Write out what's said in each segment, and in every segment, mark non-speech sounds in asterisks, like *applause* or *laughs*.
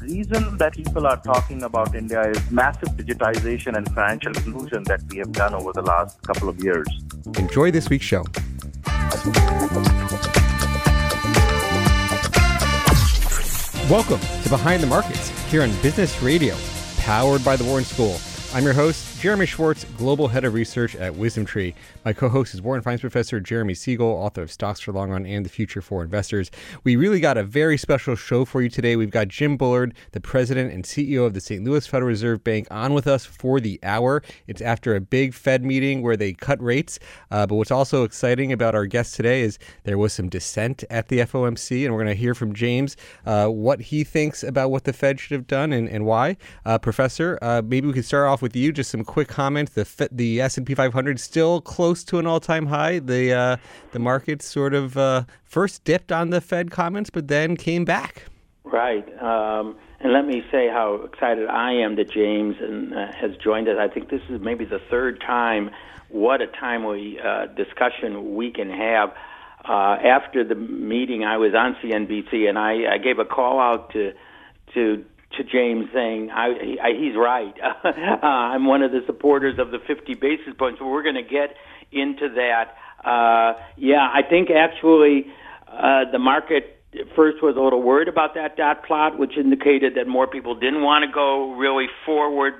The reason that people are talking about India is massive digitization and financial inclusion that we have done over the last couple of years. Enjoy this week's show. Welcome to Behind the Markets here on Business Radio, powered by the Wharton School. I'm your host, Jeremy Schwartz, Global Head of Research at WisdomTree. My co host is Wharton Finance Professor Jeremy Siegel, author of Stocks for Long Run and the Future for Investors. We really got a very special show for you today. We've got Jim Bullard, the President and CEO of the St. Louis Federal Reserve Bank, on with us for the hour. It's after a big Fed meeting where they cut rates. Uh, but what's also exciting about our guest today is there was some dissent at the FOMC, and we're going to hear from James uh, what he thinks about what the Fed should have done and, and why. Uh, Professor, uh, maybe we could start off with you. Just some quick comment. The the S and P 500 still close to an all time high. The uh, the market sort of uh, first dipped on the Fed comments, but then came back. Right. Um, and let me say how excited I am that James and, uh, has joined us. I think this is maybe the third time. What a timely uh, discussion we can have. Uh, after the meeting, I was on CNBC and I, I gave a call out to to to James saying I, I, he's right. *laughs* uh, I'm one of the supporters of the 50 basis points. We're going to get into that. Uh, yeah, I think actually uh, the market first was a little worried about that dot plot, which indicated that more people didn't want to go really forward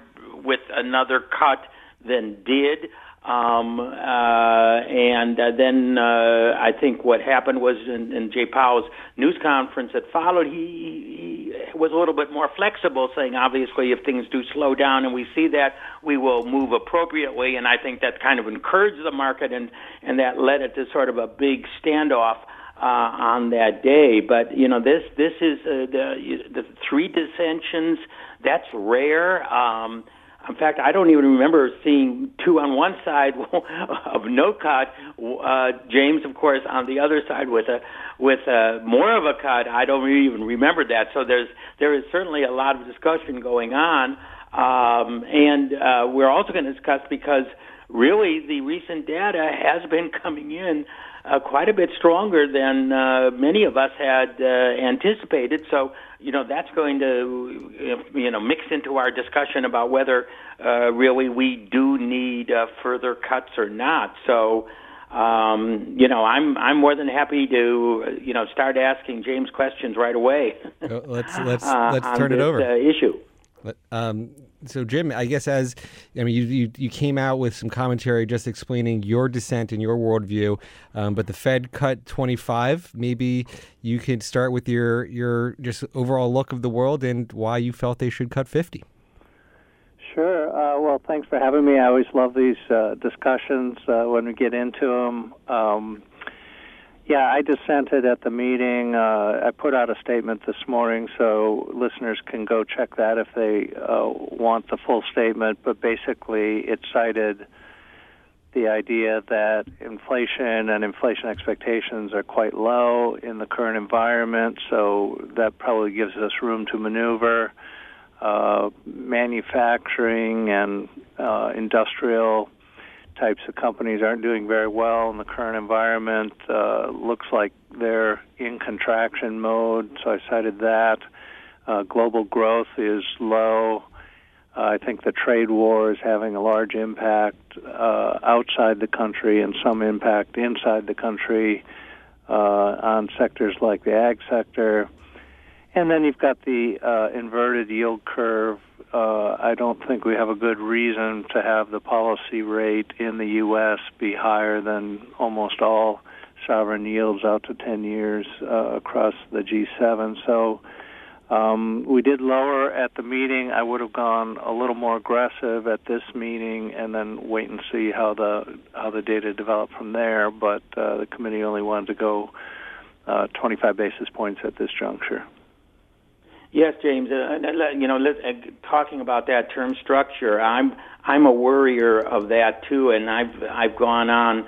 with another cut than did. Um, uh, and uh, then uh, I think what happened was in, in Jay Powell's news conference that followed, he, he was a little bit more flexible, saying obviously if things do slow down and we see that, we will move appropriately. And I think that kind of encouraged the market, and and that led it to sort of a big standoff. Uh, on that day, but you know this this is uh, the the three dissensions. That's rare. Um, in fact, I don't even remember seeing two on one side *laughs* of no cut. Uh, James, of course, on the other side with a with a, more of a cut. I don't even remember that. So there's there is certainly a lot of discussion going on, um, and uh, we're also going to discuss because really the recent data has been coming in uh, quite a bit stronger than uh, many of us had uh, anticipated. So, you know, that's going to, you know, mix into our discussion about whether uh, really we do need uh, further cuts or not. So, um, you know, I'm I'm more than happy to, you know, start asking James questions right away. let's let's *laughs* let's turn this, it over. issue. Um, so Jim, I guess as I mean, you, you, you came out with some commentary just explaining your dissent and your worldview, um, but the Fed cut 25. Maybe you could start with your your just overall look of the world and why you felt they should cut 50. Sure. Uh, well, thanks for having me. I always love these uh, discussions uh, when we get into them. Um, yeah, I dissented at the meeting. Uh, I put out a statement this morning, so listeners can go check that if they uh, want the full statement. But basically, it cited the idea that inflation and inflation expectations are quite low in the current environment, so that probably gives us room to maneuver. Uh, manufacturing and uh, industrial types of companies aren't doing very well in the current environment. Uh, looks like they're in contraction mode, so I cited that. Uh, global growth is low. Uh, I think the trade war is having a large impact uh, outside the country and some impact inside the country uh, on sectors like the ag sector. And then you've got the uh, inverted yield curve uh, I don't think we have a good reason to have the policy rate in the U.S. be higher than almost all sovereign yields out to 10 years uh, across the G7. So Um, we did lower at the meeting. I would have gone a little more aggressive at this meeting, and then wait and see how the how the data developed from there. But uh, the committee only wanted to go uh, 25 basis points at this juncture. Yes, James. Uh, you know, uh, talking about that term structure, I'm I'm a worrier of that too, and I've I've gone on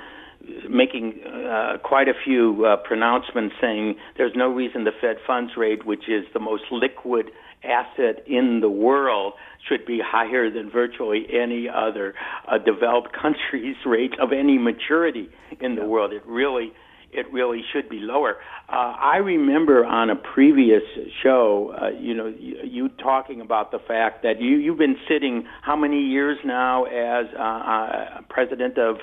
making uh, quite a few uh, pronouncements saying there's no reason the Fed funds rate, which is the most liquid asset in the world, should be higher than virtually any other uh, developed *laughs* country's rate of any maturity in the world. It really it really should be lower. Uh, I remember on a previous show, uh, you know, you, you, talking about the fact that you you've been sitting how many years now as uh, uh president of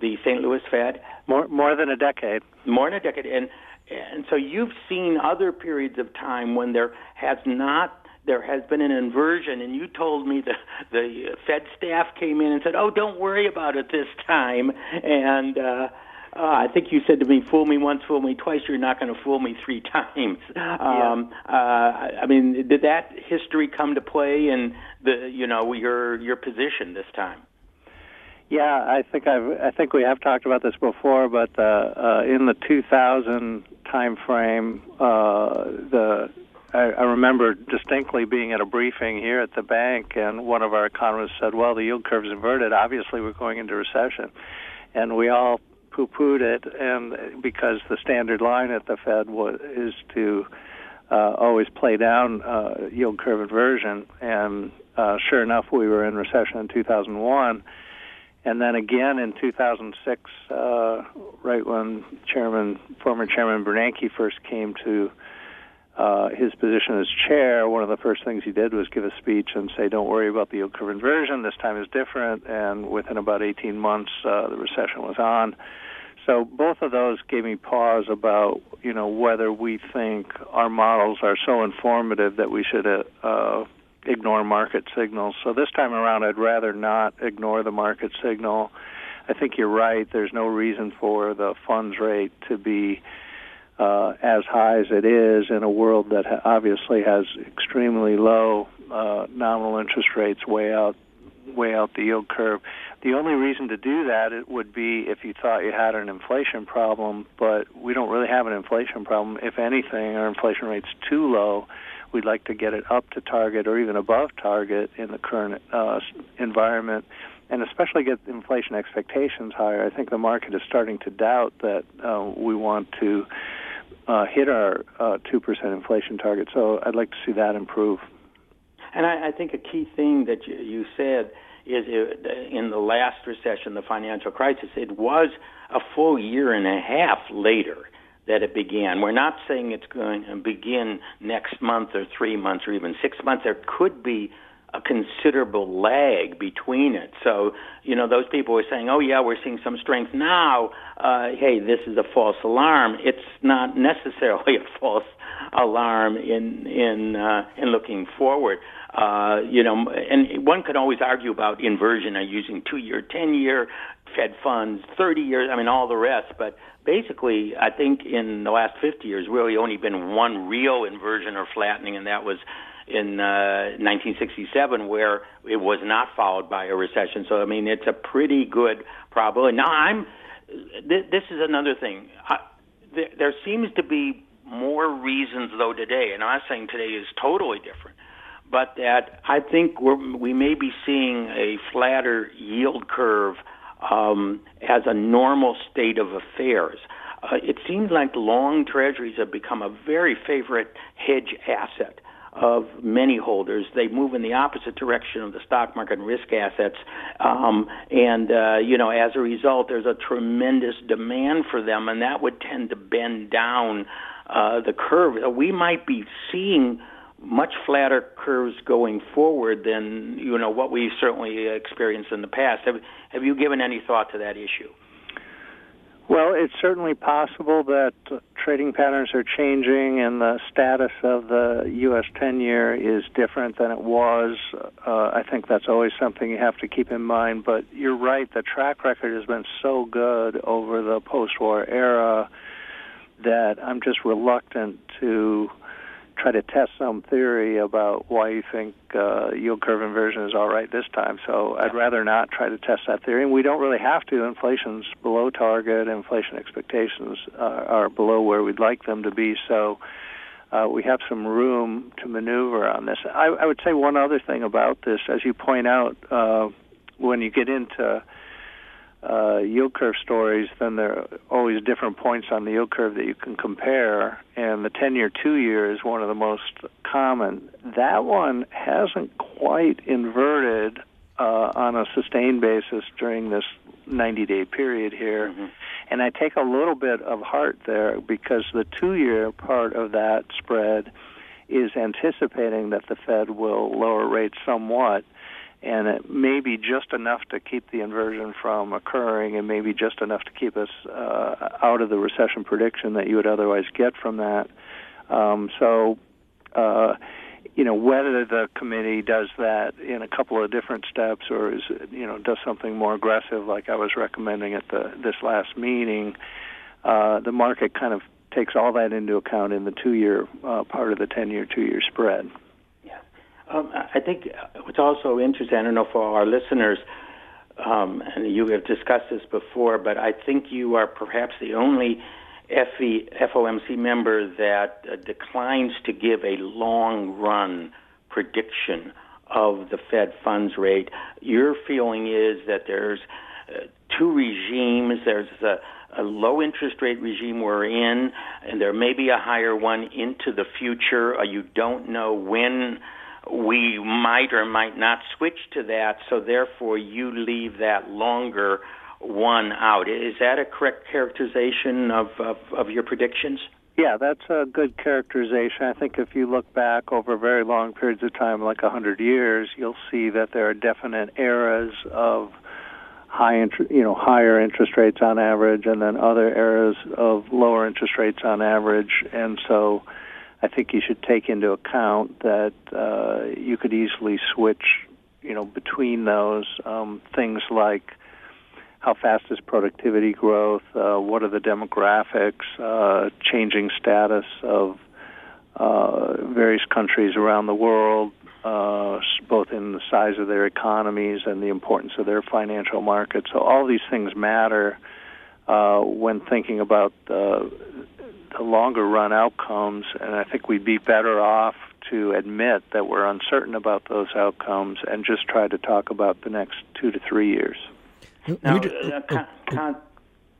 the St. Louis Fed? More more than a decade. More than a decade, and and so you've seen other periods of time when there has not there has been an inversion, and you told me the the Fed staff came in and said, "Oh, don't worry about it this time," and uh, uh, I think you said to me, "Fool me once, fool me twice. You're not going to fool me three *laughs* times." Um, uh, I mean, did that history come to play in the you know your your position this time? Yeah, I think I've I think we have talked about this before, but uh, uh, in the 2000 time frame, uh, the I, I remember distinctly being at a briefing here at the bank, and one of our economists said, "Well, the yield curve's inverted. Obviously, we're going into recession," and we all poo-pooed it, and because the standard line at the Fed was is to uh, always play down uh, yield curve inversion, and uh, sure enough, we were in recession in 2001, and then again in 2006, uh, right when Chairman, former Chairman Bernanke first came to uh, his position as chair, one of the first things he did was give a speech and say, "Don't worry about the yield curve inversion. This time is different." And within about 18 months, uh, the recession was on. So both of those gave me pause about you know whether we think our models are so informative that we should uh, uh, ignore market signals. So this time around, I'd rather not ignore the market signal. I think you're right. There's no reason for the funds rate to be uh, as high as it is in a world that ha- obviously has extremely low uh, nominal interest rates way out way out the yield curve. The only reason to do that it would be if you thought you had an inflation problem, but we don't really have an inflation problem. If anything, our inflation rate's too low. We'd like to get it up to target or even above target in the current uh, environment and especially get inflation expectations higher. I think the market is starting to doubt that uh, we want to uh, hit our uh, 2% inflation target. So I'd like to see that improve. And I, I think a key thing that you, you said is it, in the last recession, the financial crisis, it was a full year and a half later that it began. We're not saying it's going to begin next month or three months or even six months. There could be a considerable lag between it. So, you know, those people were saying, "Oh yeah, we're seeing some strength now." Uh, hey, this is a false alarm. It's not necessarily *laughs* a false alarm in in uh, in looking forward. Uh, you know, and one could always argue about inversion and using two-year, ten-year Fed funds, 30 years. I mean, all the rest, but basically, I think in the last 50 years, really only been one real inversion or flattening, and that was in uh, 1967, where it was not followed by a recession. So, I mean, it's a pretty good probability. Now, I'm. Th- this is another thing. I, th- there seems to be more reasons, though, today, and I'm not saying today is totally different, but that I think we're, we may be seeing a flatter yield curve um, as a normal state of affairs. Uh, it seems like long treasuries have become a very favorite hedge asset of many holders. They move in the opposite direction of the stock market and risk assets, um, and uh, you know as a result, there's a tremendous demand for them, and that would tend to bend down uh, the curve. We might be seeing much flatter curves going forward than you know what we certainly experienced in the past. Have have you given any thought to that issue? Well, it's certainly possible that trading patterns are changing and the status of the U.S. 10 year is different than it was. Uh, I think that's always something you have to keep in mind. But you're right, the track record has been so good over the post war era that I'm just reluctant to try to test some theory about why you think uh, yield curve inversion is all right this time. So I'd rather not try to test that theory, and we don't really have to. Inflation's below target. Inflation expectations uh, are below where we'd like them to be. So. Uh, we have some room to maneuver on this. I, I would say one other thing about this, as you point out, uh, when you get into uh, yield curve stories, then there are always different points on the yield curve that you can compare. And the 10 year, two year is one of the most common. That one hasn't quite inverted uh, on a sustained basis during this 90 day period here. Mm-hmm. And I take a little bit of heart there because the two year part of that spread is anticipating that the Fed will lower rates somewhat and it may be just enough to keep the inversion from occurring and maybe just enough to keep us uh, out of the recession prediction that you would otherwise get from that. Um, so, uh, you know, whether the committee does that in a couple of different steps or is, you know, does something more aggressive like I was recommending at the this last meeting, uh, the market kind of takes all that into account in the two-year uh, part of the 10-year, two-year spread. Um, I think what's also interesting, I don't know for our listeners, um, and you have discussed this before, but I think you are perhaps the only FE, FOMC member that uh, declines to give a long run prediction of the Fed funds rate. Your feeling is that there's uh, two regimes. There's a, a low interest rate regime we're in, and there may be a higher one into the future. Uh, you don't know when we might or might not switch to that, so therefore you leave that longer one out. Is that a correct characterization of, of, of your predictions? Yeah, that's a good characterization. I think if you look back over very long periods of time, like a 100 years, you'll see that there are definite eras of high interest, you know, higher interest rates on average, and then other eras of lower interest rates on average. And so, I think you should take into account that uh, you could easily switch, you know, between those um, things like how fast is productivity growth, uh, what are the demographics, uh, changing status of uh, various countries around the world, uh, both in the size of their economies and the importance of their financial markets. So all these things matter uh, when thinking about the longer run outcomes, and I think we'd be better off to admit that we're uncertain about those outcomes and just try to talk about the next two to three years. Now, uh, con- oh, con-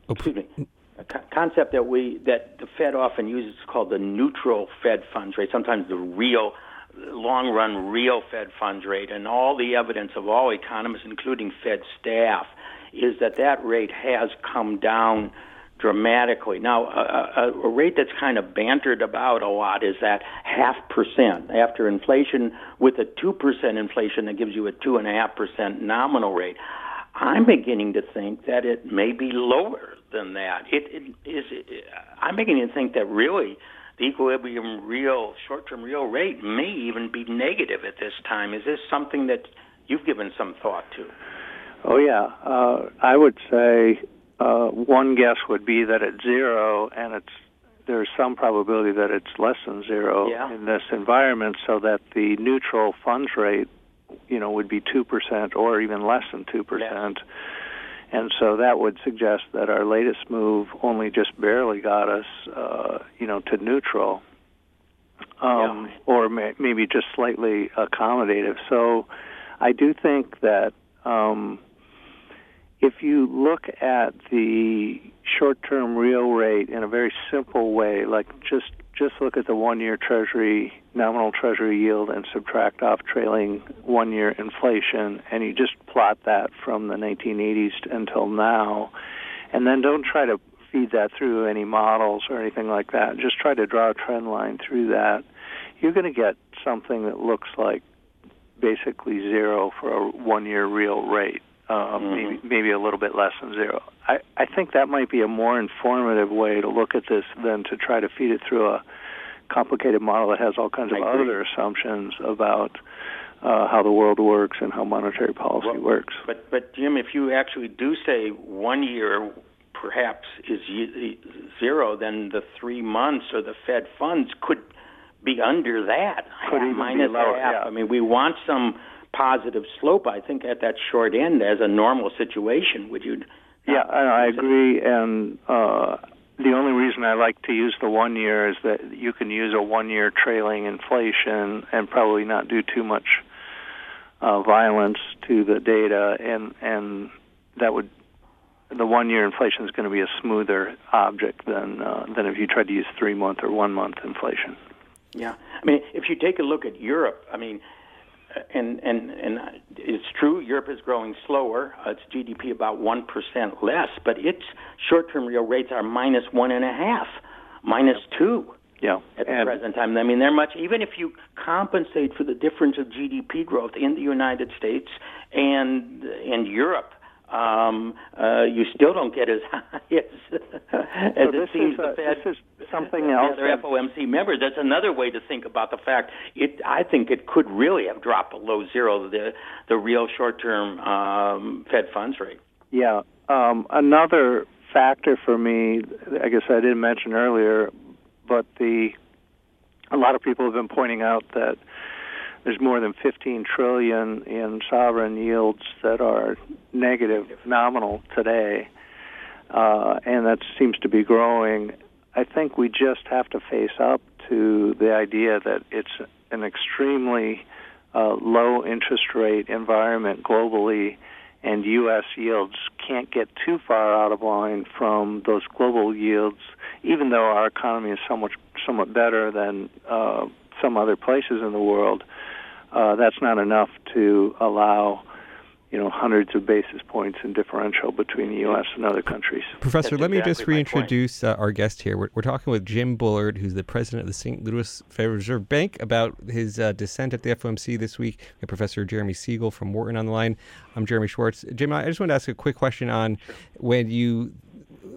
oh, excuse me. A concept that we that the Fed often uses is called the neutral Fed funds rate. Sometimes the real long run real Fed funds rate, and all the evidence of all economists, including Fed staff, is that that rate has come down dramatically. Now, a, a, rate that's kind of bantered about a lot is that half percent after inflation, with a two percent inflation that gives you a two and a half percent nominal rate. I'm beginning to think that it may be lower than that. It, it is. It, I'm beginning to think that really the equilibrium real short-term real rate may even be negative at this time. Is this something that you've given some thought to? Oh yeah, uh, I would say uh, one guess would be that it's zero, and it's there's some probability that it's less than zero yeah. in this environment, so that the neutral funds rate, you know, would be two percent or even less than two percent. And so that would suggest that our latest move only just barely got us, uh, you know, to neutral, um, yeah. or may, maybe just slightly accommodative. So I do think that um, if you look at the short-term real rate in a very simple way, like just just look at the one-year Treasury nominal Treasury yield and subtract off trailing one-year inflation, and you just plot that from the 1980s until now, and then don't try to feed that through any models or anything like that. Just try to draw a trend line through that. You're going to get something that looks like basically zero for a one-year real rate um, mm-hmm. maybe maybe a little bit less than zero. I, I think that might be a more informative way to look at this than to try to feed it through a complicated model that has all kinds of other assumptions about uh, how the world works and how monetary policy well, works. But but Jim, if you actually do say one year perhaps is zero, then the three months or the Fed funds could be under that. Could even minus be lower, half. yeah. I mean, we want some positive slope. I think at that short end as a normal situation. Would you? Yeah, I, I agree. And uh, the only reason I like to use the one year is that you can use a one year trailing inflation and probably not do too much uh, violence to the data, and and that would the one year inflation is going to be a smoother object than uh, than if you tried to use three month or one month inflation. Yeah, I mean, if you take a look at Europe, I mean, and and and it's true, Europe is growing slower. Uh, its GDP about one percent less, but its short-term real rates are minus one and a half, minus two Yeah, at the and present time. I mean, they're much. Even if you compensate for the difference of GDP growth in the United States and and Europe. Um, uh, you still don't get as *laughs* high as, as so it seems is the a, Fed this is something else. other FOMC members. That's another way to think about the fact. It, I think it could really have dropped below zero the the real short term um, Fed funds rate. Yeah. Um, another factor for me, I guess I didn't mention earlier, but the a lot of people have been pointing out that there's more than 15 trillion in sovereign yields that are negative nominal today, uh, and that seems to be growing. I think we just have to face up to the idea that it's an extremely uh, low interest rate environment globally, and U.S. yields can't get too far out of line from those global yields, even though our economy is somewhat somewhat better than uh, some other places in the world. Uh, that's not enough to allow, you know, hundreds of basis points in differential between the U.S. and other countries. Professor, That's let me just reintroduce uh, our guest here. We're, we're talking with Jim Bullard, who's the president of the St. Louis Federal Reserve Bank, about his uh, dissent at the FOMC this week. We have Professor Jeremy Siegel from Wharton on the line. I'm Jeremy Schwartz. Jim, I just want to ask a quick question on when you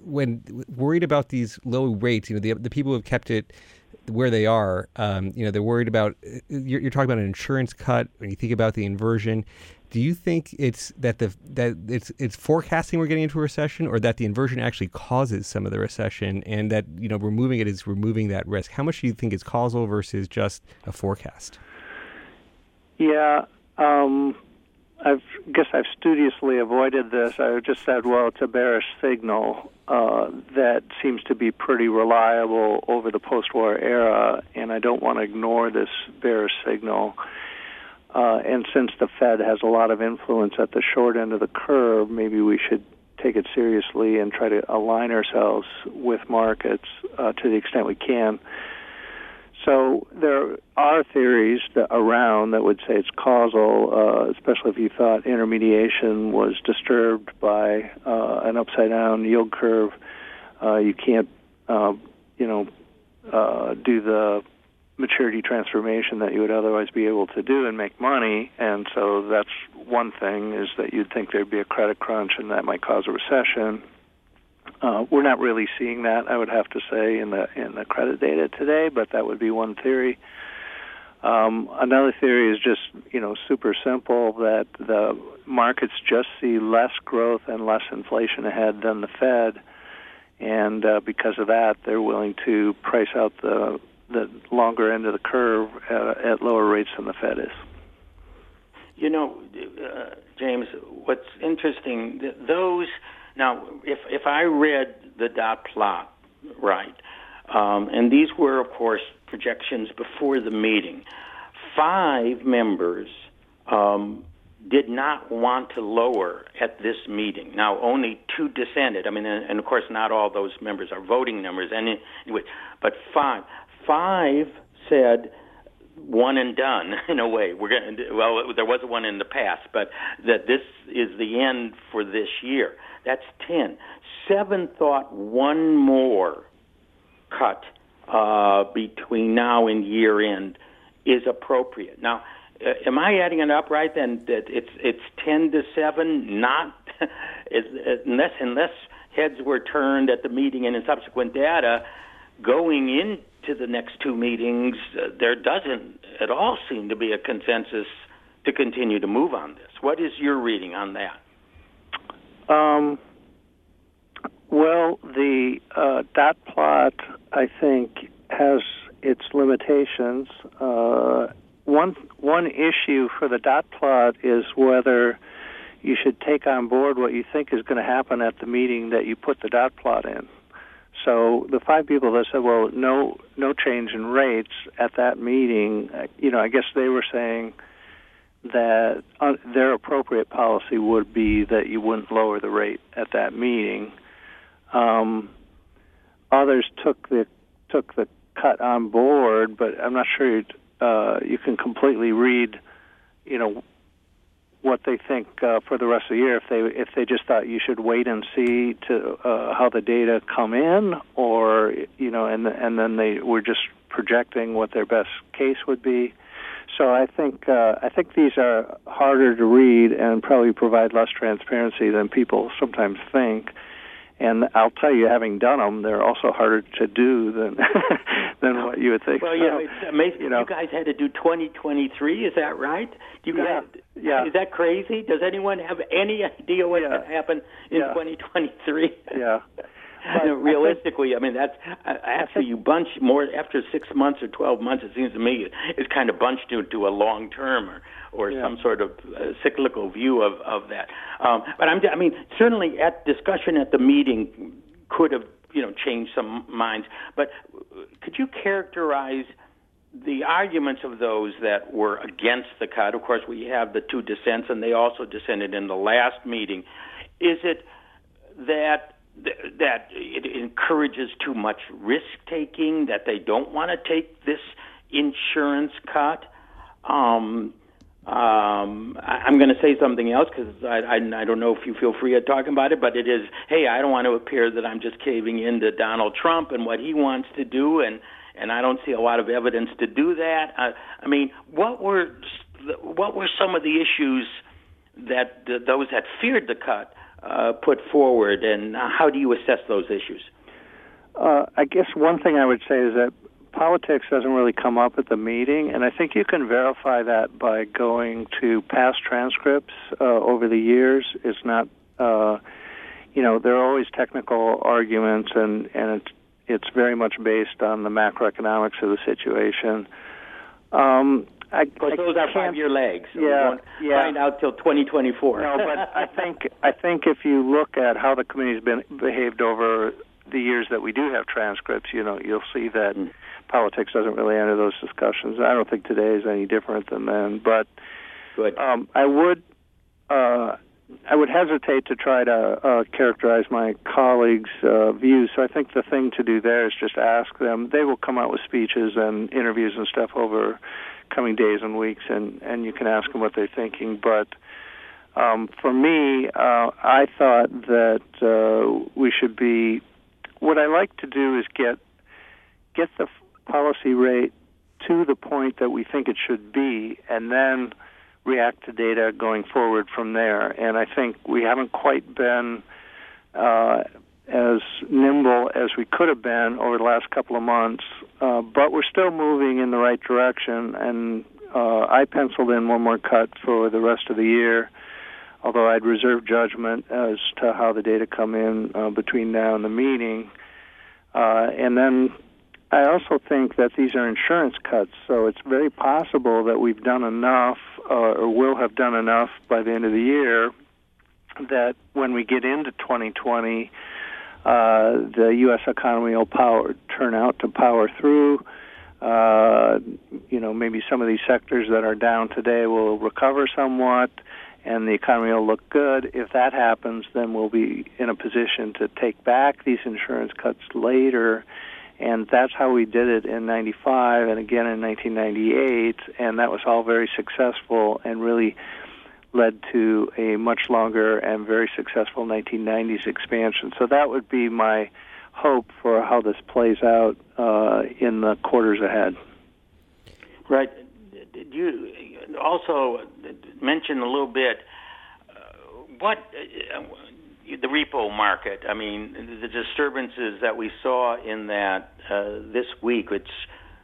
when worried about these low rates. You know, the the people who have kept it where they are. Um, you know, they're worried about. You're, you're talking about an insurance cut. When you think about the inversion, do you think it's that the that it's it's forecasting we're getting into a recession, or that the inversion actually causes some of the recession, and that you know removing it is removing that risk? How much do you think is causal versus just a forecast? Yeah, um, I've guess I've studiously avoided this. I just said, well, it's a bearish signal uh, that seems to be pretty reliable over the post-war era, and I don't want to ignore this bearish signal. Uh, and since the Fed has a lot of influence at the short end of the curve, maybe we should take it seriously and try to align ourselves with markets uh, to the extent we can. So there are theories that around that would say it's causal, uh, especially if you thought intermediation was disturbed by uh, an upside down yield curve. Uh, you can't, uh, you know, uh, do the maturity transformation that you would otherwise be able to do and make money. And so that's one thing is that you'd think there'd be a credit crunch and that might cause a recession. Uh, we're not really seeing that, I would have to say, in the in the credit data today, but that would be one theory. Um, another theory is just you know super simple that the markets just see less growth and less inflation ahead than the Fed, and uh, because of that, they're willing to price out the the longer end of the curve at, at lower rates than the Fed is. You know, uh, James, what's interesting, th- those, now, if, if I read the dot plot right, um, and these were, of course, projections before the meeting, five members um, did not want to lower at this meeting. Now, only two dissented. I mean, and, and of course, not all those members are voting numbers, and anyway, but five. Five said one and done *laughs* in a way. We're going to well, there was one in the past, but that this is the end for this year. That's ten. Seven thought one more cut uh, between now and year end is appropriate. Now, uh, am I adding it up right? Then that it's it's ten to seven, not *laughs* unless unless heads were turned at the meeting and in subsequent data going into the next two meetings, uh, there doesn't at all seem to be a consensus to continue to move on this. What is your reading on that? Um, well, the uh, dot plot, I think, has its limitations. Uh, one one issue for the dot plot is whether you should take on board what you think is going to happen at the meeting that you put the dot plot in. So the five people that said, "Well, no, no change in rates at that meeting," uh, you know, I guess they were saying that uh, their appropriate policy would be that you wouldn't lower the rate at that meeting. Um, others took the took the cut on board, but I'm not sure uh, you can completely read, you know, what they think uh, for the rest of the year. If they if they just thought you should wait and see to uh, how the data come in, or you know, and and then they were just projecting what their best case would be. So I think uh, I think these are harder to read and probably provide less transparency than people sometimes think. And I'll tell you, having done them, they're also harder to do than *laughs* than what you would think. Well, you know, it's amazing. You, know, you guys had to do 2023. Is that right? Do you guys? Yeah. yeah. Is that crazy? Does anyone have any *laughs* idea what's yeah. going to happen in yeah. 2023? *laughs* Yeah. But realistically, I, think, I mean that's after you bunch more after six months or twelve months. It seems to me it's kind of bunched into a long term or or yeah. some sort of uh, cyclical view of of that. Um, but I'm, I mean, certainly at discussion at the meeting could have you know changed some minds. But could you characterize? the arguments of those that were against the cut, of course, we have the two dissents, and they also dissented in the last meeting. Is it that that it encourages too much risk taking, that they don't want to take this insurance cut. Um, um, I, I'm going to say something else because I, I, I don't know if you feel free of talking about it, but it is, hey, I don't want to appear that I'm just caving in to Donald Trump and what he wants to do, and and I don't see a lot of evidence to do that. I, I mean, what were what were some of the issues that the, those that feared the cut uh, put forward, and how do you assess those issues? Uh, I guess one thing I would say is that politics doesn't really come up at the meeting, and I think you can verify that by going to past transcripts uh, over the years. It's not, uh, you know, there are always technical arguments, and and it's it's very much based on the macroeconomics of the situation. Um, I, but I those are five-year legs. So yeah, won't yeah. find out till 2024. no, but I think I think if you look at how the committee's been behaved over the years that we do have transcripts, you know, you'll see that mm. Politics doesn't really enter those discussions. I don't think today is any different than then. But Good. Um, I would uh, I would hesitate to try to uh, characterize my colleagues' uh, views. So I think the thing to do there is just ask them. They will come out with speeches and interviews and stuff over coming days and weeks, and and you can ask them what they're thinking. But um, for me, uh, I thought that uh, we should be. What I like to do is get get the policy rate to the point that we think it should be, and then react to data going forward from there. And I think we haven't quite been uh, as nimble as we could have been over the last couple of months, uh, but we're still moving in the right direction. And uh, I penciled in one more cut for the rest of the year, although I'd reserve judgment as to how the data come in uh, between now and the meeting. Uh, and then I also think that these are insurance cuts, so it's very possible that we've done enough uh, or will have done enough by the end of the year that when we get into 2020, uh, the U.S. economy will power, turn out to power through. Uh, you know, maybe some of these sectors that are down today will recover somewhat, and the economy will look good. If that happens, then we'll be in a position to take back these insurance cuts later. And that's how we did it in 95 and again in 1998. And that was all very successful and really led to a much longer and very successful 1990s expansion. So that would be my hope for how this plays out uh, in the quarters ahead. Right. Did you also mention a little bit uh, what uh, the repo market. I mean, the disturbances that we saw in that uh, this week, which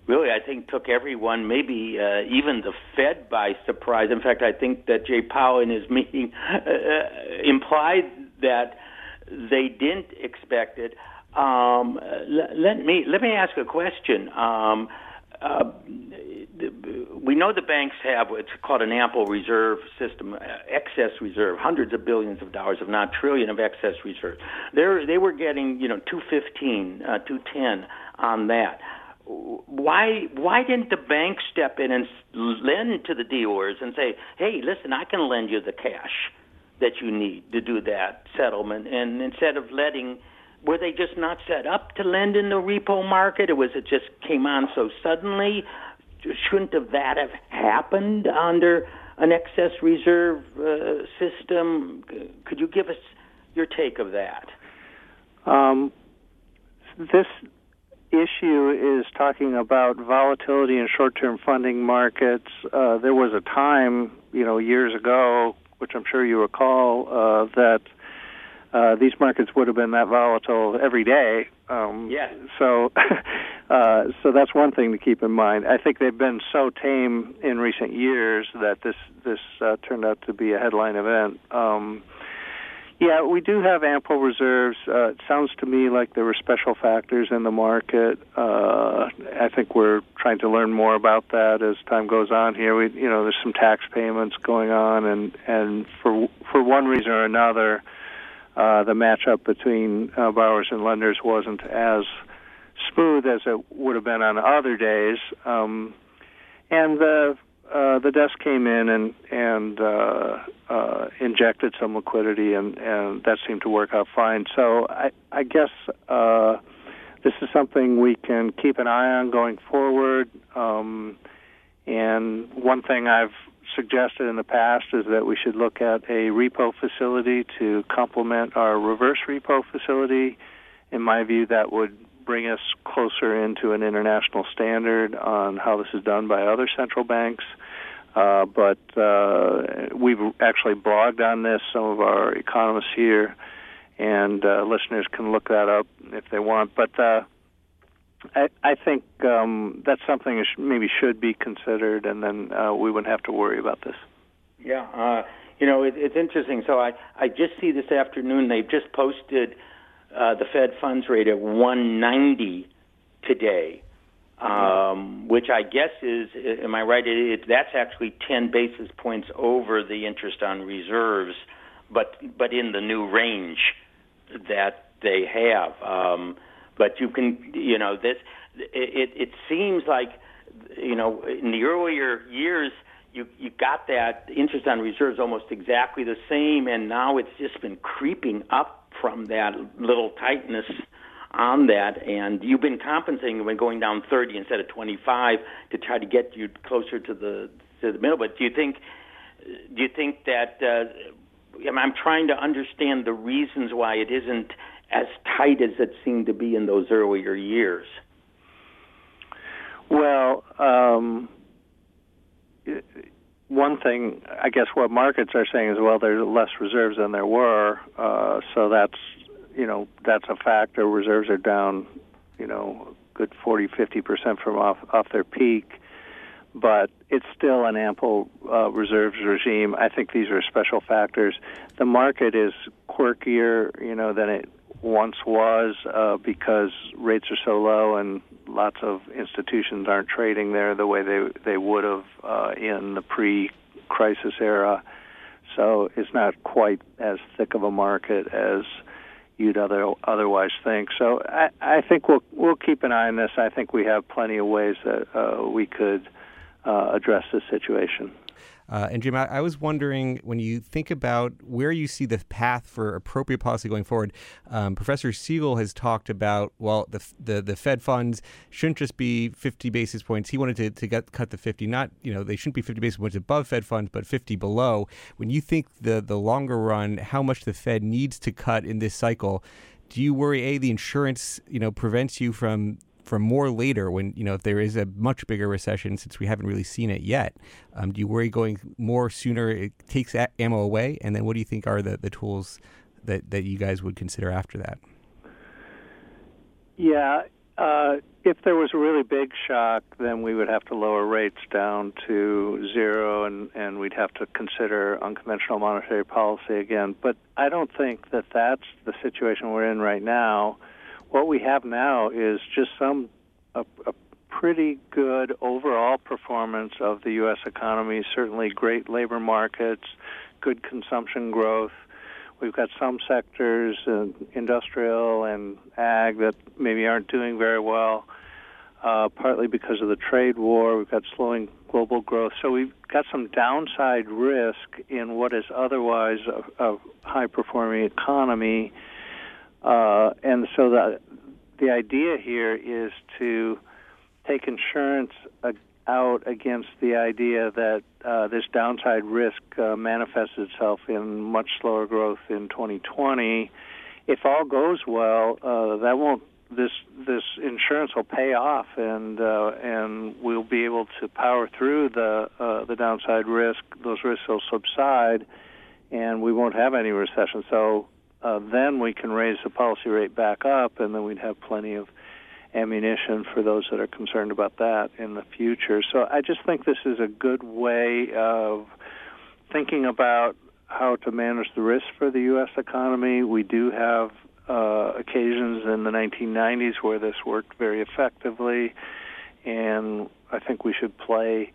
really I think took everyone, maybe uh, even the Fed, by surprise. In fact, I think that Jay Powell in his *laughs* meeting uh, implied that they didn't expect it. Um, let, let me let me ask a question. Um, uh, we know the banks have what's called an ample reserve system, uh, excess reserve, hundreds of billions of dollars, if not trillion of excess reserve. They they were getting you know 215, uh, 210 on that. Why why didn't the bank step in and lend to the dealers and say, hey, listen, I can lend you the cash that you need to do that settlement, and instead of letting were they just not set up to lend in the repo market, or was it just came on so suddenly? shouldn't have that have happened under an excess reserve uh, system? Could you give us your take of that? Um, this issue is talking about volatility in short-term funding markets. Uh, there was a time, you know, years ago, which I'm sure you recall, uh, that uh, these markets would have been that volatile every day. Um, yeah. So, *laughs* uh, so that's one thing to keep in mind. I think they've been so tame in recent years that this this uh, turned out to be a headline event. Um, yeah, we do have ample reserves. Uh, it sounds to me like there were special factors in the market. Uh, I think we're trying to learn more about that as time goes on. Here, we, you know, there's some tax payments going on, and and for for one reason or another, uh, the matchup between uh, borrowers and lenders wasn't as smooth as it would have been on other days. Um, and the uh, the desk came in and and uh, uh, injected some liquidity, and, and that seemed to work out fine. So I, I guess uh, this is something we can keep an eye on going forward. Um, and one thing I've suggested in the past is that we should look at a repo facility to complement our reverse repo facility. In my view, that would bring us closer into an international standard on how this is done by other central banks. Uh, but uh, we've actually blogged on this. Some of our economists here and uh, listeners can look that up if they want. But uh, I, I think um, that's something that maybe should be considered, and then uh, we wouldn't have to worry about this. Yeah, uh, you know, it, it's interesting. So I, I just see this afternoon they've just posted uh, the Fed funds rate at 190 today, um, which I guess is, am I right? It, it, that's actually 10 basis points over the interest on reserves, but but in the new range that they have. Um, but you can, you know, this it it seems like, you know, in the earlier years you you got that interest on reserves almost exactly the same, and now it's just been creeping up from that little tightness on that, and you've been compensating when going down 30 instead of 25 to try to get you closer to the to the middle. But do you think do you think that uh, I'm trying to understand the reasons why it isn't as tight as it seemed to be in those earlier years? Well, um, one thing, I guess, what markets are saying is, well, there's less reserves than there were, uh, so that's, you know, that's a factor. Reserves are down, you know, good 40, 50 percent from off off their peak, but it's still an ample uh, reserves regime. I think these are special factors. The market is quirkier, you know, than it once was uh, because rates are so low and lots of institutions aren't trading there the way they they would have uh, in the pre-crisis era. So it's not quite as thick of a market as you'd other, otherwise think. So I, I think we'll we'll keep an eye on this. I think we have plenty of ways that uh, we could uh, address this situation. Uh, and Jim, I, I, was wondering when you think about where you see the path for appropriate policy going forward. Um, Professor Siegel has talked about well, the, the the Fed funds shouldn't just be 50 basis points. He wanted to, to get cut the 50, not you know they shouldn't be 50 basis points above Fed funds, but 50 below. When you think the the longer run, how much the Fed needs to cut in this cycle, do you worry a the insurance you know prevents you from for more later when you know if there is a much bigger recession since we haven't really seen it yet um, do you worry going more sooner it takes ammo away? And then what do you think are the, the tools that, that you guys would consider after that? Yeah uh, if there was a really big shock then we would have to lower rates down to zero and, and we'd have to consider unconventional monetary policy again. But i don't think that that's the situation we're in right now what we have now is just some a, a pretty good overall performance of the U.S. economy. Certainly, great labor markets, good consumption growth. We've got some sectors, uh, industrial and ag, that maybe aren't doing very well, uh, partly because of the trade war. We've got slowing global growth. So we've got some downside risk in what is otherwise a, a high performing economy. Uh, and so the, the idea here is to take insurance out against the idea that uh, this downside risk uh, manifests itself in much slower growth in 2020. If all goes well, uh, that won't this this insurance will pay off, and uh, and we'll be able to power through the uh, the downside risk. Those risks will subside, and we won't have any recession. So uh, then we can raise the policy rate back up, and then we'd have plenty of ammunition for those that are concerned about that in the future. So I just think this is a good way of thinking about how to manage the risk for the U.S. economy. We do have uh, occasions in the 1990s where this worked very effectively, and I think we should play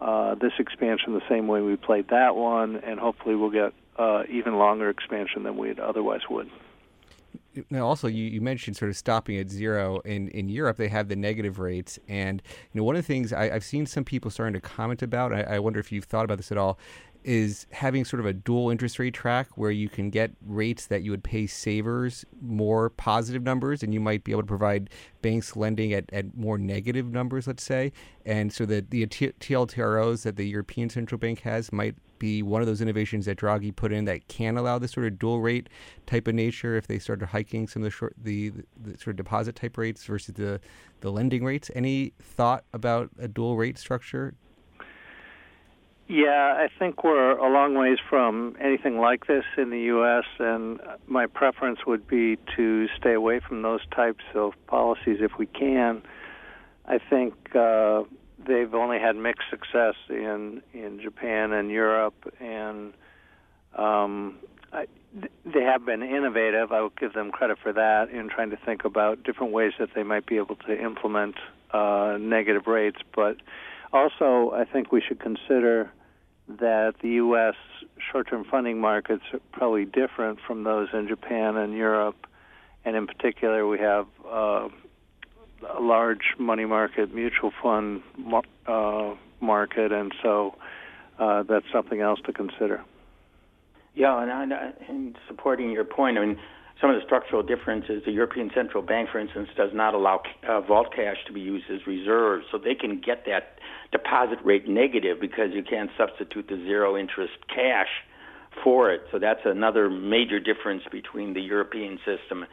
uh, this expansion the same way we played that one, and hopefully we'll get uh, even longer expansion than we otherwise would. Now, also, you, you mentioned sort of stopping at zero. In, in Europe, they have the negative rates. And, you know, one of the things I, have seen some people starting to comment about, I, I wonder if you've thought about this at all, is having sort of a dual interest rate track where you can get rates that you would pay savers more positive numbers and you might be able to provide banks lending at, at more negative numbers, let's say. And so the, the TLTROs that the European Central Bank has might be one of those innovations that Draghi put in that can allow this sort of dual rate type of nature if they started hiking some of the short the, the, sort of deposit type rates versus the the lending rates. Any thought about a dual rate structure? Yeah, I think we're a long ways from anything like this in the U.S., and my preference would be to stay away from those types of policies if we can. I think uh, they've only had mixed success in in Japan and Europe, and um, I, they have been innovative. I will give them credit for that in trying to think about different ways that they might be able to implement uh, negative rates. But also, I think we should consider that the U.S. short-term funding markets are probably different from those in Japan and Europe, and in particular, we have. Uh, a large money market mutual fund uh, market, and so uh, that's something else to consider. Yeah, and, and supporting your point, I mean, some of the structural differences, the European Central Bank, for instance, does not allow uh, vault cash to be used as reserves, so they can get that deposit rate negative because you can't substitute the zero interest cash for it. So that's another major difference between the European system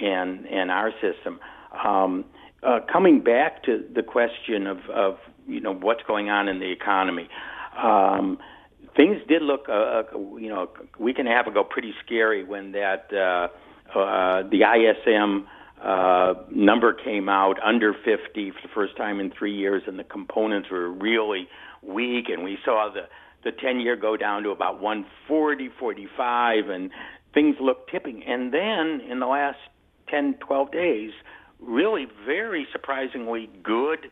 and and our system. Um, uh, coming back to the question of, of you know what's going on in the economy, um, things did look uh, uh you know a week and a half ago pretty scary when that uh, uh, the ISM uh, number came out under 50 for the first time in three years, and the components were really weak, and we saw the the 10 year go down to about 140, 45, and things looked tipping. And then in the last 10, 12 days, really very surprisingly good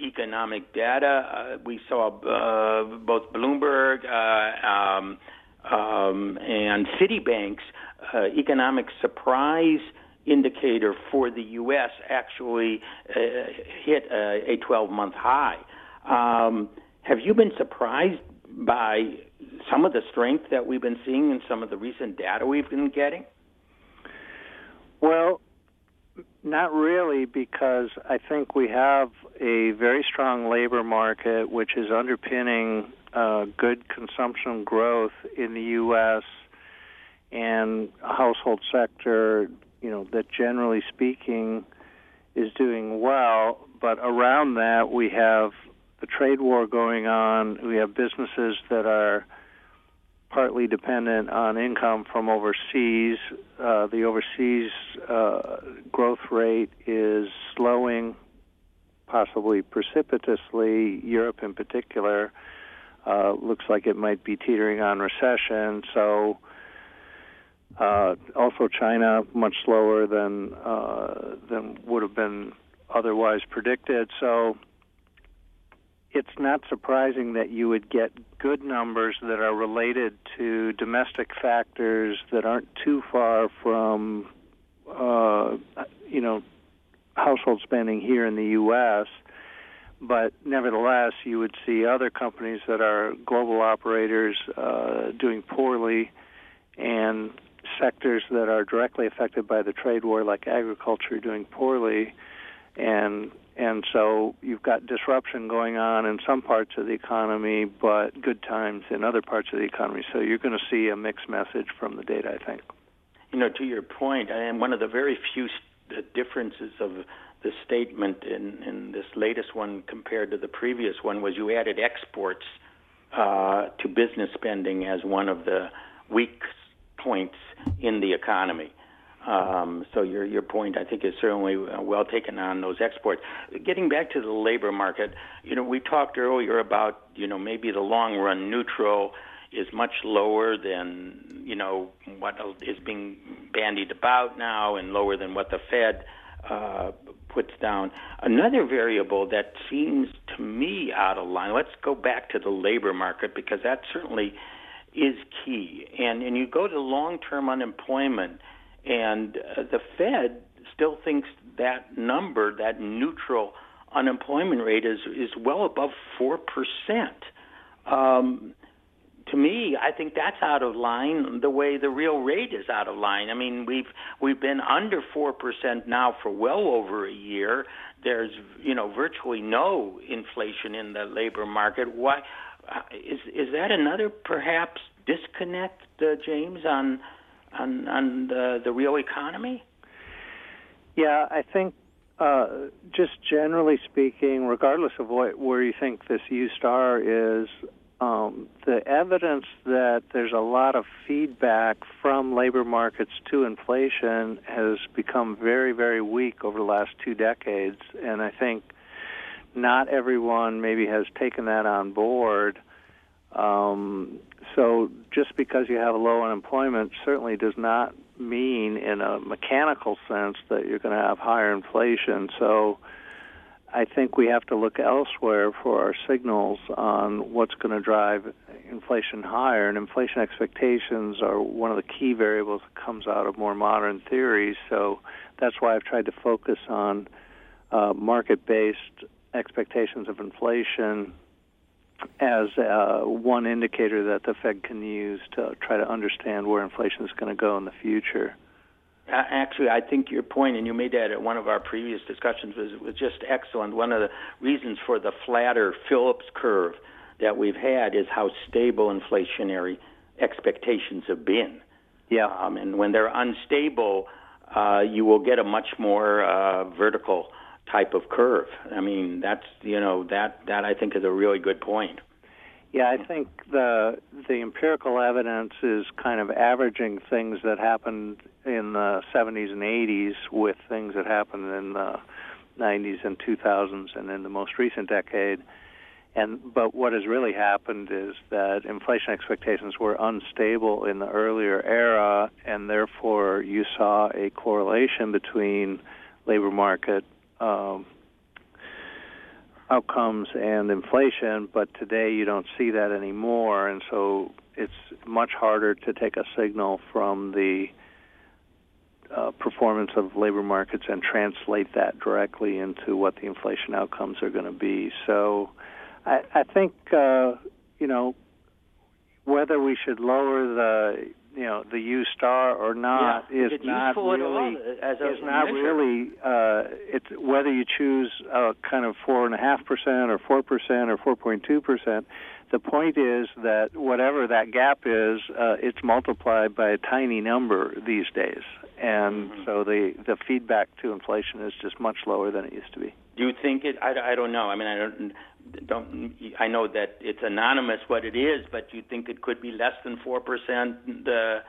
economic data. Uh, we saw uh, both Bloomberg uh, um, um, and Citibank's uh, economic surprise indicator for the U.S. actually uh, hit a 12 month high. Um, have you been surprised by some of the strength that we've been seeing in some of the recent data we've been getting? Well, not really, because I think we have a very strong labor market, which is underpinning uh, good consumption growth in the U.S. and household sector, you know, that generally speaking is doing well. But around that, we have the trade war going on. We have businesses that are partly dependent on income from overseas. Uh, the overseas uh, growth rate is slowing, possibly precipitously. Europe, in particular, uh, looks like it might be teetering on recession. So, uh, also China much slower than uh, than would have been otherwise predicted. So it's not surprising that you would get good numbers that are related to domestic factors that aren't too far from, uh, you know, household spending here in the U.S. But nevertheless, you would see other companies that are global operators uh, doing poorly, and sectors that are directly affected by the trade war, like agriculture, doing poorly. And and so you've got disruption going on in some parts of the economy, but good times in other parts of the economy. So you're going to see a mixed message from the data, I think. You know, to your point, and one of the very few differences of the statement in, in this latest one compared to the previous one was you added exports uh, to business spending as one of the weak points in the economy. Um, so your your point, I think, is certainly uh, well taken on those exports. Getting back to the labor market, you know, we talked earlier about you know maybe the long run neutral is much lower than you know what is being bandied about now, and lower than what the Fed uh, puts down. Another variable that seems to me out of line. Let's go back to the labor market because that certainly is key. And and you go to long term unemployment and uh, the Fed still thinks that number, that neutral unemployment rate, is is well above four percent. Um, to me, I think that's out of line. The way the real rate is out of line. I mean, we've we've been under four percent now for well over a year. There's you know virtually no inflation in the labor market. Why uh, is is that another perhaps disconnect, uh, James, on on on the the real economy? Yeah, I think uh, just generally speaking, regardless of what, where you think this U star is, um, the evidence that there's a lot of feedback from labor markets to inflation has become very, very weak over the last two decades, and I think not everyone maybe has taken that on board. Um, so just because you have low unemployment certainly does not mean, in a mechanical sense, that you're going to have higher inflation. So I think we have to look elsewhere for our signals on what's going to drive inflation higher. And inflation expectations are one of the key variables that comes out of more modern theories. So that's why I've tried to focus on uh, market-based expectations of inflation as uh, one indicator that the Fed can use to try to understand where inflation is going to go in the future. Actually, I think your point, and you made that at one of our previous discussions, was, was just excellent. One of the reasons for the flatter Phillips curve that we've had is how stable inflationary expectations have been. Yeah. Um, and when they're unstable, uh, you will get a much more uh, vertical type of curve. I mean, that's you know that that I think is a really good point. Yeah, I think the the empirical evidence is kind of averaging things that happened in the 70s and 80s with things that happened in the 90s and 2000s and in the most recent decade. And but what has really happened is that inflation expectations were unstable in the earlier era, and therefore you saw a correlation between labor market um, outcomes and inflation, but today you don't see that anymore, and so it's much harder to take a signal from the uh, performance of labor markets and translate that directly into what the inflation outcomes are going to be. So I, I think, uh, you know, whether we should lower the you know the U star or not yeah. is not really as is not measure. really uh, it's whether you choose a kind of four and a half percent or four percent or four point two percent. The point is that whatever that gap is, uh, it's multiplied by a tiny number these days, and Mm-hmm. so the the feedback to inflation is just much lower than it used to be. Do you think it? I, I don't know. I mean, I don't. Don't I know that it's anonymous what it is, but you think it could be less than four percent uh,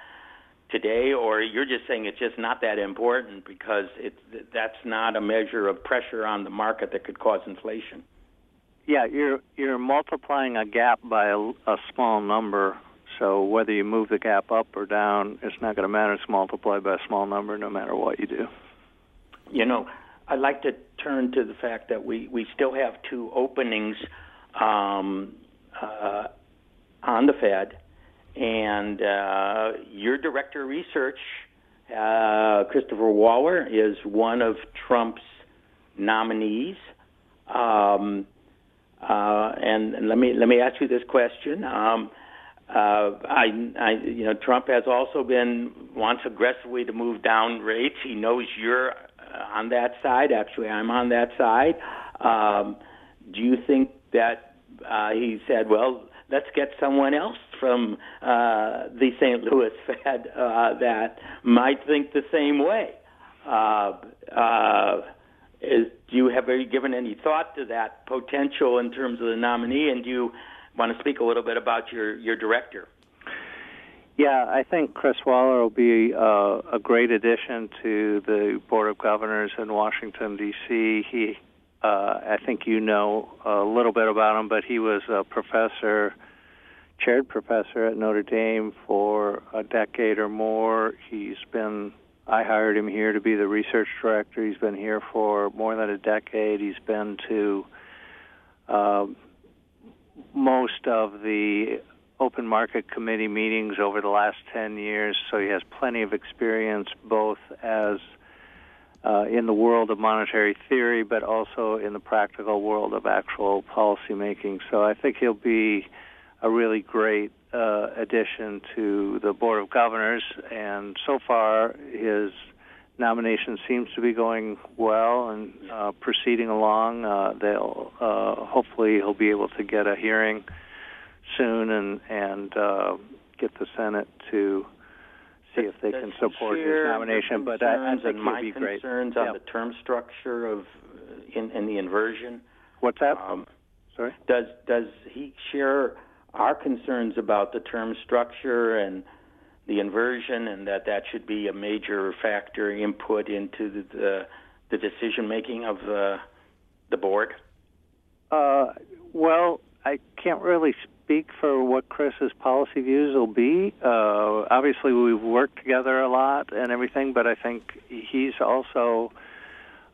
today, or you're just saying it's just not that important because it's that's not a measure of pressure on the market that could cause inflation. Yeah, you're you're multiplying a gap by a, a small number. So whether you move the gap up or down, it's not going to matter. It's multiplied by a small number, no matter what you do. You know, I'd like to turn to the fact that we, we still have two openings um, uh, on the Fed, and uh, your director of research, uh, Christopher Waller, is one of Trump's nominees. Um, uh, and, and let me let me ask you this question. Um, uh, I, I, you know, Trump has also been wants aggressively to move down rates. He knows you're on that side. Actually, I'm on that side. Um, do you think that uh, he said, well, let's get someone else from uh, the St. Louis *laughs* Fed uh, that might think the same way? Uh, uh, is, do you have you given any thought to that potential in terms of the nominee, and do you want to speak a little bit about your your director? Yeah, I think Chris Waller will be uh, a great addition to the Board of Governors in Washington D.C. He, uh, I think you know a little bit about him, but he was a professor, chaired professor at Notre Dame for a decade or more. He's been I hired him here to be the research director. He's been here for more than a decade. He's been to uh, most of the open market committee meetings over the last 10 years, so he has plenty of experience both as uh, in the world of monetary theory, but also in the practical world of actual policy making. So I think he'll be a really great uh, addition to the Board of Governors, and so far his nomination seems to be going well and uh, proceeding along. Uh, they'll uh, hopefully he'll be able to get a hearing soon and and uh, get the Senate to see if they can support his nomination. But I, I think and my be concerns on the term structure of uh, in, in the inversion. What's that? Um, Sorry. does does he share our concerns about the term structure and the inversion, and that that should be a major factor input into the the, the decision making of the the board? Uh, well, I can't really speak for what Chris's policy views will be. Uh, obviously, we've worked together a lot and everything, but I think he's also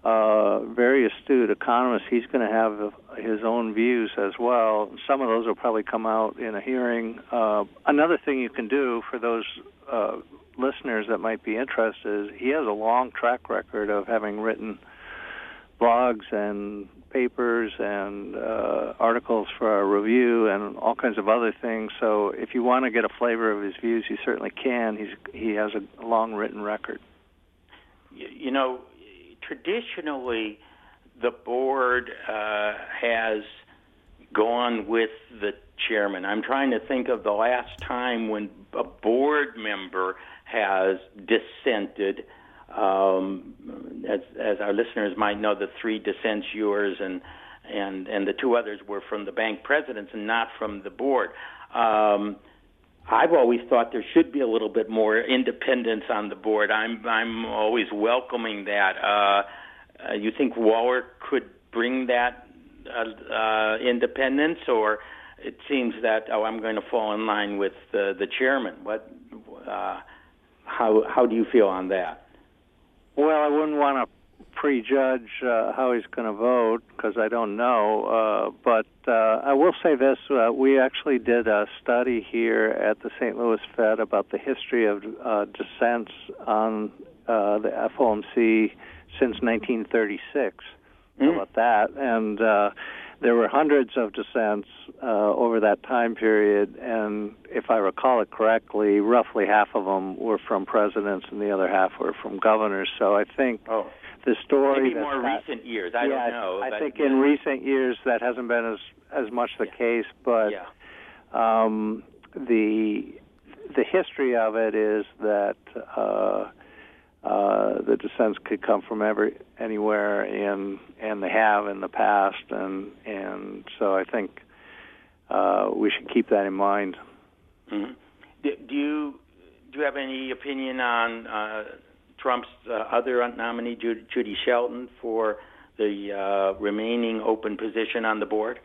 uh, very astute economist. He's going to have his own views as well. Some of those will probably come out in a hearing. Uh, another thing you can do for those uh, listeners that might be interested is he has a long track record of having written blogs and papers and uh, articles for our review and all kinds of other things. So if you want to get a flavor of his views, you certainly can. He's he has a long written record. You, know, traditionally, the board uh, has gone with the chairman. I'm trying to think of the last time when a board member has dissented. Um, as, as our listeners might know, the three dissentures and and and the two others were from the bank presidents and not from the board. Um, I've always thought there should be a little bit more independence on the board. I'm I'm always welcoming that. Uh, uh, you think Waller could bring that uh, uh, independence, or it seems that oh, I'm going to fall in line with uh, the chairman? What? Uh, how how do you feel on that? Well, I wouldn't want to prejudge uh, how he's going to vote because I don't know. Uh, but uh, I will say this: uh, we actually did a study here at the St. Louis Fed about the history of uh, dissents on uh, the FOMC since 1936. How Mm. about that? And uh, there were hundreds of dissents uh, over that time period, and if I recall it correctly, roughly half of them were from presidents, and the other half were from governors. So I think Oh, the story maybe more not- recent years. I yeah, don't know. I but, think in recent years that hasn't been as as much the case, but yeah. um, the the history of it is that uh, uh, the dissents could come from every anywhere, and and they have in the past, and and so I think uh, we should keep that in mind. hmm Do, do you do you have any opinion on uh, Trump's uh, other nominee, Judy, Judy Shelton, for the uh, remaining open position on the board?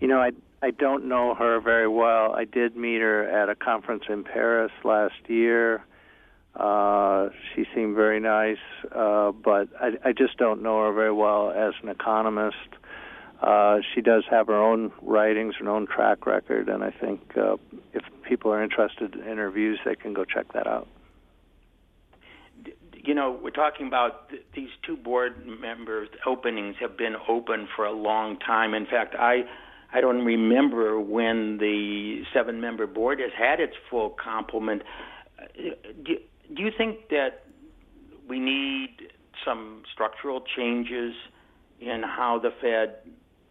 You know, I I don't know her very well. I did meet her at a conference in Paris last year. Uh, she seemed very nice, uh, but I, I just don't know her very well as an economist. Uh, she does have her own writings, her own track record, and I think uh, if people are interested in interviews, they can go check that out. You know, we're talking about th- these two board members' openings have been open for a long time. In fact, I I don't remember when the seven-member board has had its full complement. Uh, do you think that we need some structural changes in how the Fed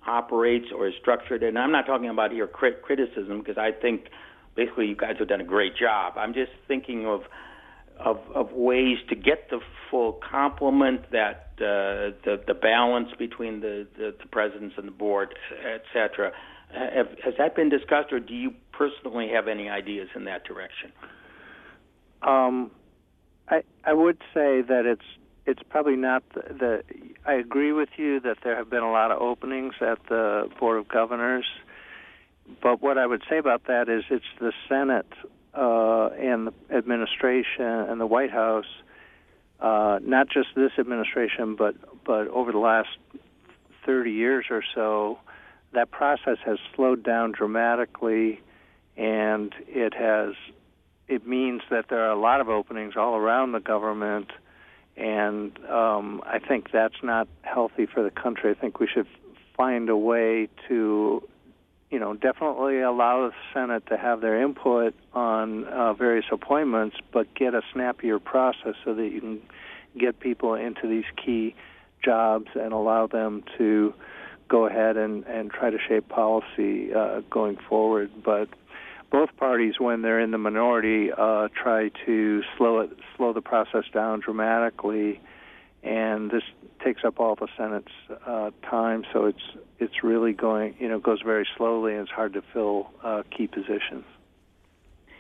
operates or is structured? And I'm not talking about your crit- criticism because I think basically you guys have done a great job. I'm just thinking of of, of ways to get the full complement, that uh, the the balance between the, the, the presidents and the board, etc. Have, has that been discussed, or do you personally have any ideas in that direction? Um, I I would say that it's it's probably not the, the. I agree with you that there have been a lot of openings at the board of governors, but what I would say about that is it's the Senate uh, and the administration and the White House, uh, not just this administration, but but over the last 30 years or so, that process has slowed down dramatically, and it has it means that there are a lot of openings all around the government, and um, I think that's not healthy for the country. I think we should find a way to, you know, definitely allow the Senate to have their input on uh, various appointments, but get a snappier process so that you can get people into these key jobs and allow them to go ahead and, and try to shape policy uh, going forward. But both parties, when they're in the minority, uh, try to slow it, slow the process down dramatically, and this takes up all the Senate's uh, time. So it's it's really going, you know, goes very slowly, and it's hard to fill uh, key positions.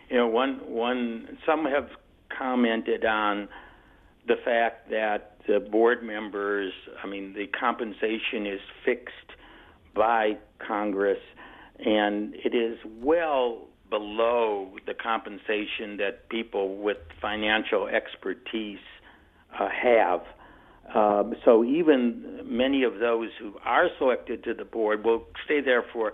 You know, one one some have commented on the fact that the board members, I mean, the compensation is fixed by Congress, and it is well below the compensation that people with financial expertise uh, have. Um, so even many of those who are selected to the board will stay there for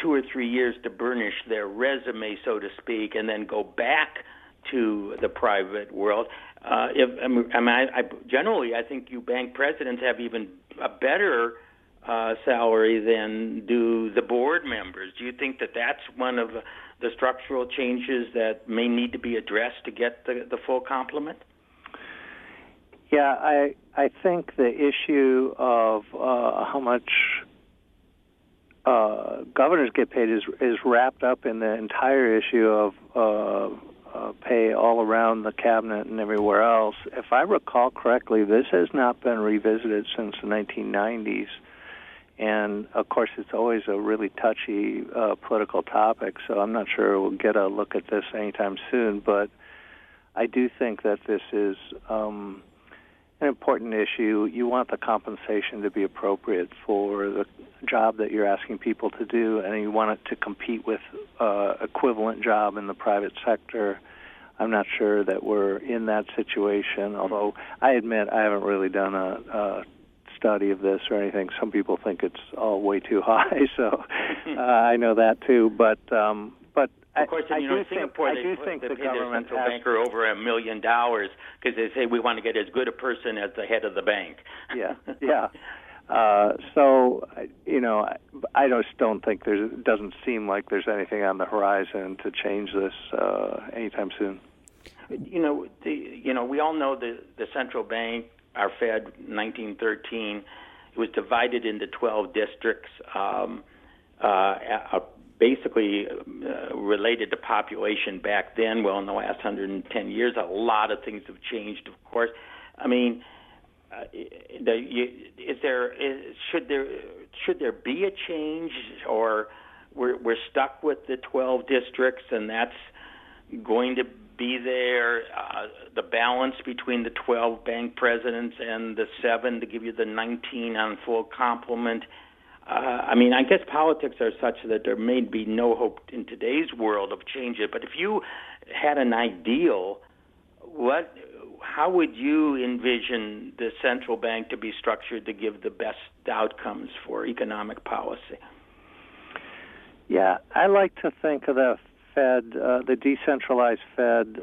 two or three years to burnish their resume, so to speak, and then go back to the private world. Uh, if I mean, I, I, generally, I think you bank presidents have even a better uh, salary than do the board members. Do you think that that's one of the structural changes that may need to be addressed to get the, the full complement? Yeah, I I think the issue of uh, how much uh, governors get paid is is wrapped up in the entire issue of uh, uh, pay all around the cabinet and everywhere else. If I recall correctly, this has not been revisited since the 1990s and of course it's always a really touchy uh, political topic. So I'm not sure we'll get a look at this anytime soon. But I do think that this is um, an important issue. You want the compensation to be appropriate for the job that you're asking people to do, and you want it to compete with uh, equivalent job in the private sector. I'm not sure that we're in that situation, although I admit I haven't really done a, a study of this or anything. Some people think it's all way too *laughs* high, so *laughs* uh, I know that too. But um, but of course, I, you know, I in Singapore, think, they, I do think they the pay government their central has, banker over a million dollars because they say we want to get as good a person as the head of the bank. yeah, *laughs* yeah. Uh, so you know, I just don't think there's. It doesn't seem like there's anything on the horizon to change this uh, anytime soon. You know, the you know we all know the the central bank our Fed 1913. It was divided into 12 districts, um, uh, uh, basically uh, related to population back then. Well, in the last 110 years, a lot of things have changed, of course. I mean, uh, is there is, should there should there be a change, or we're we're stuck with the 12 districts, and that's going to be there, uh, the balance between the 12 bank presidents and the seven to give you the 19 on full complement. Uh, I mean, I guess politics are such that there may be no hope in today's world of change it. But if you had an ideal, what, how would you envision the central bank to be structured to give the best outcomes for economic policy? Yeah, I like to think of the Fed, uh, the decentralized Fed,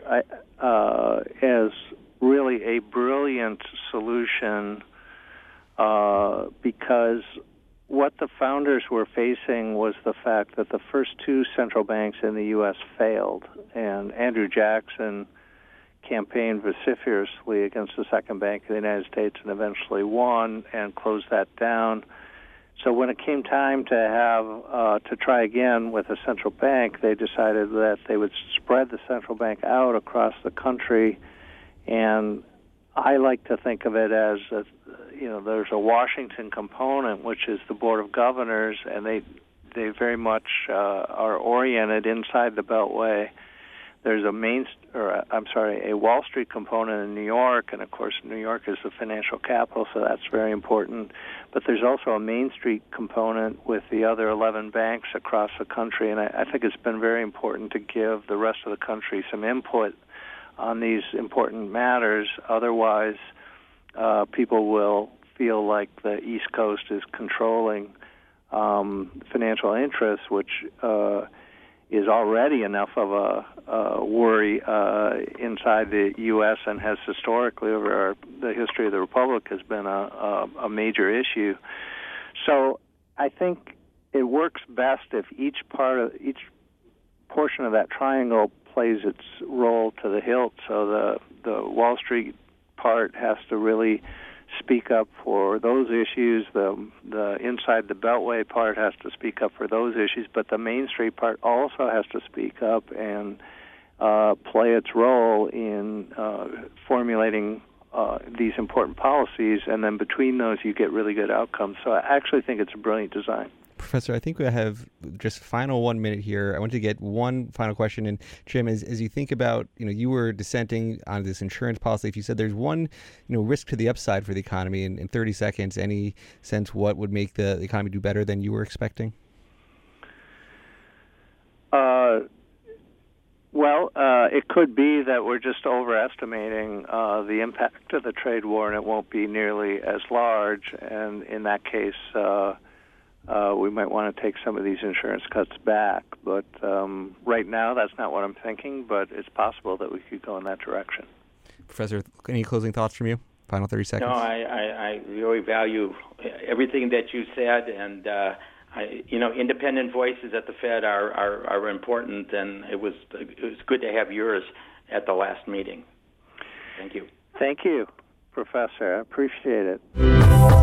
uh, as really a brilliant solution uh, because what the founders were facing was the fact that the first two central banks in the U.S. failed, and Andrew Jackson campaigned vociferously against the second bank of the United States and eventually won and closed that down. So when it came time to have uh, to try again with a central bank, they decided that they would spread the central bank out across the country, and I like to think of it as a, you know there's a Washington component, which is the Board of Governors, and they they very much uh, are oriented inside the Beltway there's a main, or uh, I'm sorry, a Wall Street component in New York, and of course, New York is the financial capital, so that's very important. But there's also a Main Street component with the other 11 banks across the country, and I, I think it's been very important to give the rest of the country some input on these important matters. Otherwise, uh, people will feel like the East Coast is controlling um, financial interests, which uh, is already enough of a, a worry uh, inside the U.S. and has historically, over our, the history of the republic, has been a, a, a major issue. So I think it works best if each part of each portion of that triangle plays its role to the hilt. So the the Wall Street part has to really speak up for those issues. The the inside the Beltway part has to speak up for those issues, but the Main Street part also has to speak up and uh, play its role in uh, formulating uh, these important policies. And then between those, you get really good outcomes. So I actually think it's a brilliant design. Professor, I think we have just final one minute here. I want to get one final question. And Jim, as, as you think about, you know, you were dissenting on this insurance policy. If you said there's one, you know, risk to the upside for the economy in, in 30 seconds, any sense what would make the, economy do better than you were expecting? Uh, well, uh, it could be that we're just overestimating uh, the impact of the trade war, and it won't be nearly as large. And in that case, uh, we might want to take some of these insurance cuts back. But um, right now, that's not what I'm thinking, but it's possible that we could go in that direction. Professor, any closing thoughts from you? Final 30 seconds. No, I, I, I really value everything that you said, and uh, I, you know, independent voices at the Fed are, are, are important, and it was it was good to have yours at the last meeting. Thank you. Thank you, Professor. I appreciate it.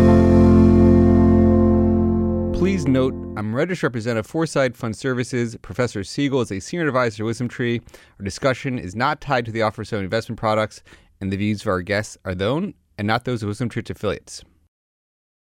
Please note, I'm registered representative Foreside Fund Services. Professor Siegel is a senior advisor to Wisdom Tree. Our discussion is not tied to the offer of investment products, and the views of our guests are their own and not those of Wisdom Tree affiliates.